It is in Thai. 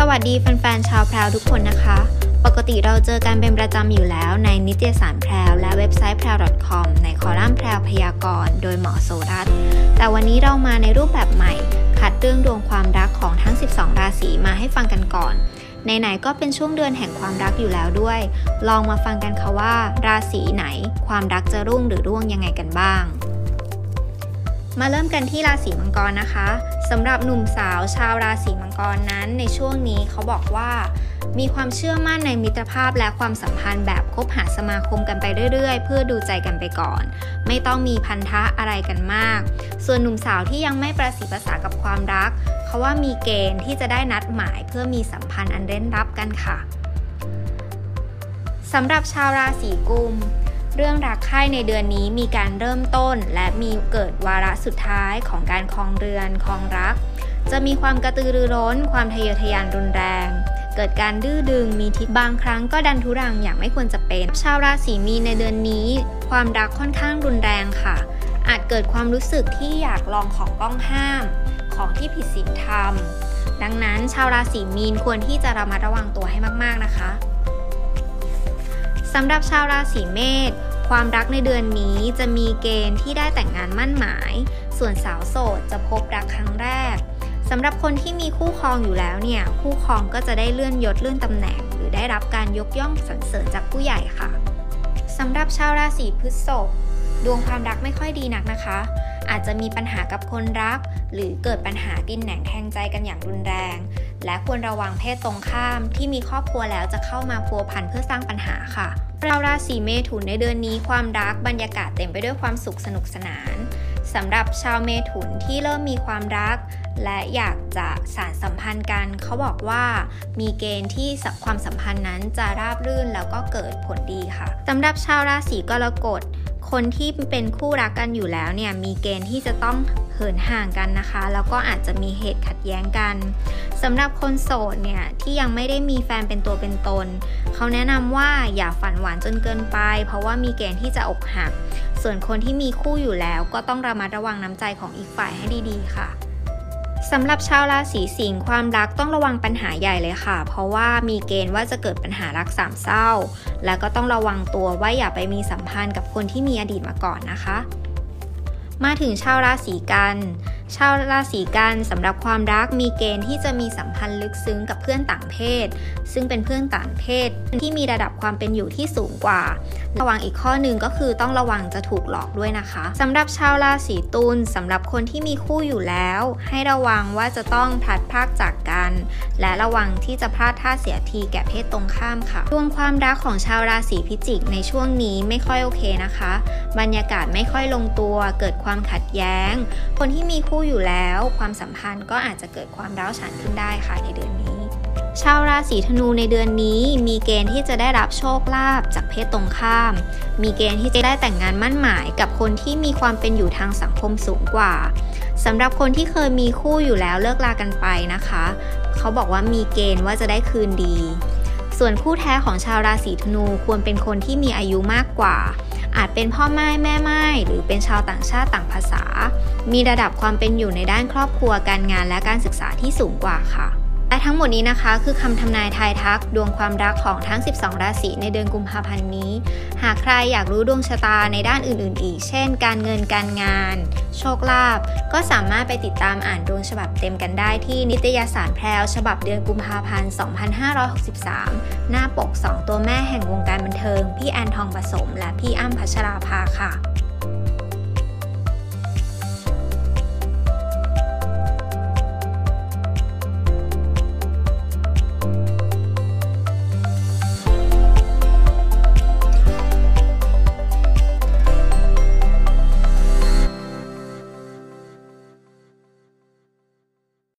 สวัสดีแฟนๆชาวแพรวทุกคนนะคะ ปกติเราเจอกันเป็นประจำอยู่แล้วในนิตยสารแพรวและเว็บไซต์แพรว .com ในคอลัมน์แพรวพยากรณ์โดยหมอโซรัตแต่วันนี้เรามาในรูปแบบใหม่ คัดเรื่องดวงความรักของทั้ง 12 ราศีมาให้ฟังกันก่อนไหนๆก็เป็นช่วงเดือนแห่งความรักอยู่แล้วด้วย ลองมาฟังกันค่ะว่า ราศีไหน ความรักจะรุ่งหรือร่วงยังไงกันบ้าง มาเริ่มกันที่ราศีมังกรนะคะสำหรับหนุ่มสาวชาวราศีมังกรนั้น ในช่วงนี้เขาบอกว่า มีความเชื่อมั่นในมิตรภาพและความสัมพันธ์แบบคบหาสมาคมกันไปเรื่อยๆ เพื่อดูใจกันไปก่อน ไม่ต้องมีพันธะอะไรกันมาก ส่วนหนุ่มสาวที่ยังไม่ประสีภาษากับความรักเขาว่ามีเกณฑ์ที่จะได้นัดหมายเพื่อมีสัมพันธ์อันเร้นรับกันค่ะสำหรับชาวราศีกุม เรื่องรักใคร่ในเดือนนี้มีการเริ่มต้น และมีเกิดวาระสุดท้ายของการคลองเรือนคลองรัก จะมีความกระตือรือร้น ความทะเยอทะยานรุนแรง เกิดการดื้อดึงมีทิศบางครั้งก็ดันทุรังอย่างไม่ควรจะเป็น ชาวราศีมีในเดือนนี้ ความรักค่อนข้างรุนแรงค่ะ อาจเกิดความรู้สึกที่อยากลองของต้องห้าม ของที่ผิดศีลธรรม ดังนั้นชาวราศีมีนควรที่จะระมัดระวังตัวให้มาก ๆนะคะสำหรับชาวราศีเมษ ความรักในเดือนนี้จะมีเกณฑ์ที่ได้แต่งงานมั่นหมาย ส่วนสาวโสดจะพบรักครั้งแรกสำหรับคนที่มีคู่ครองอยู่แล้วเนี่ย คู่ครองก็จะได้เลื่อนยศเลื่อนตำแหน่ง หรือได้รับการยกย่องสรรเสริญจากผู้ใหญ่ค่ะสำหรับชาวราศีพฤษภดวงความรักไม่ค่อยดีนักนะคะ อาจจะมีปัญหากับคนรัก หรือเกิดปัญหากินแหนงแทงใจกันอย่างรุนแรง และควรระวังเพศตรงข้ามที่มีครอบครัวแล้วจะเข้ามาพัวพันเพื่อสร้างปัญหาค่ะชาวราศีเมถุนในเดือนนี้ความรักบรรยากาศเต็มไปด้วยความสุขสนุกสนานสำหรับชาวเมถุนที่เริ่มมีความรัก และอยากจะสารสัมพันธ์กัน เขาบอกว่ามีเกณฑ์ที่ความสัมพันธ์นั้นจะราบรื่นแล้วก็เกิดผลดีค่ะสำหรับชาวราศีกรกฎ คนที่เป็นคู่รักกันอยู่แล้วเนี่ยมีเกณฑ์ที่จะต้องเหินห่างกันนะคะ แล้วก็อาจจะมีเหตุขัดแย้งกันสำหรับคนโสดเนี่ยที่ยังไม่ได้มีแฟนเป็นตัวเป็นตน เขาแนะนำว่าอย่าฝันหวานจนเกินไป เพราะว่ามีเกณฑ์ที่จะอกหัก ส่วนคนที่มีคู่อยู่แล้วก็ต้องระมัดระวังน้ำใจของอีกฝ่ายให้ดีๆค่ะ สำหรับชาวราศีสิงห์ความรักต้องระวังปัญหาใหญ่เลยค่ะ เพราะว่ามีเกณฑ์ว่าจะเกิดปัญหารักสามเศร้า แล้วก็ต้องระวังตัวว่าอย่าไปมีสัมพันธ์กับคนที่มีอดีตมาก่อนนะคะ มาถึงชาวราศีกัน ชาวราศีกันสำหรับความรักมีเกณฑ์ที่จะมีสัมพันธ์ลึกซึ้งกับเพื่อนต่างเพศ ซึ่งเป็นเพื่อนต่างเพศ ที่มีระดับความเป็นอยู่ที่สูงกว่า ระวังอีกข้อหนึ่งก็คือต้องระวังจะถูกหลอกด้วยนะคะสำหรับชาวราศีตุลสำหรับคนที่มีคู่อยู่แล้ว ให้ระวังว่าจะต้องพลัดพรากจากกัน และระวังที่จะพลาดท่าเสียทีแก่เพศตรงข้ามค่ะดวงความรักของชาวราศีพิจิกในช่วงนี้ไม่ค่อยโอเคนะคะ บรรยากาศไม่ค่อยลงตัว เกิดความขัดแย้ง คนที่มีคูู่่อยู่แล้ว ความสัมพันธ์ก็อาจจะเกิดความร้าวฉานขึ้นได้ค่ะในเดือนนี้ ชาวราศีธนูในเดือนนี้ มีเกณฑ์ที่จะได้รับโชคลาภจากเพศตรงข้าม มีเกณฑ์ที่จะได้แต่งงานมั่นหมายกับคนที่มีความเป็นอยู่ทางสังคมสูงกว่าสำหรับคนที่เคยมีคู่อยู่แล้วเลิกลากันไปนะคะ เขาบอกว่ามีเกณฑ์ว่าจะได้คืนดี ส่วนคู่แท้ของชาวราศีธนูควรเป็นคนที่มีอายุมากกว่า อาจเป็นพ่อไม้แม่ไม้หรือเป็นชาวต่างชาติต่างภาษา มีระดับความเป็นอยู่ในด้านครอบครัวการงานและการศึกษาที่สูงกว่าค่ะ และทั้งหมดนี้นะคะ คือคำทำนายทายทัก ดวงความรักของทั้ง 12 ราศีในเดือนกุมภาพันธ์นี้ หากใครอยากรู้ดวงชะตาในด้านอื่น ๆ อีก เช่น การเงินการงาน โชคลาภก็สามารถไปติดตามอ่านดวงฉบับเต็มกันได้ที่นิตยสารแพรวฉบับเดือนกุมภาพันธ์ 2563 หน้าปก 2 ตัวแม่แห่งวงการบันเทิง พี่แอนทองผสม และพี่อ้ำพัชราภาค่ะ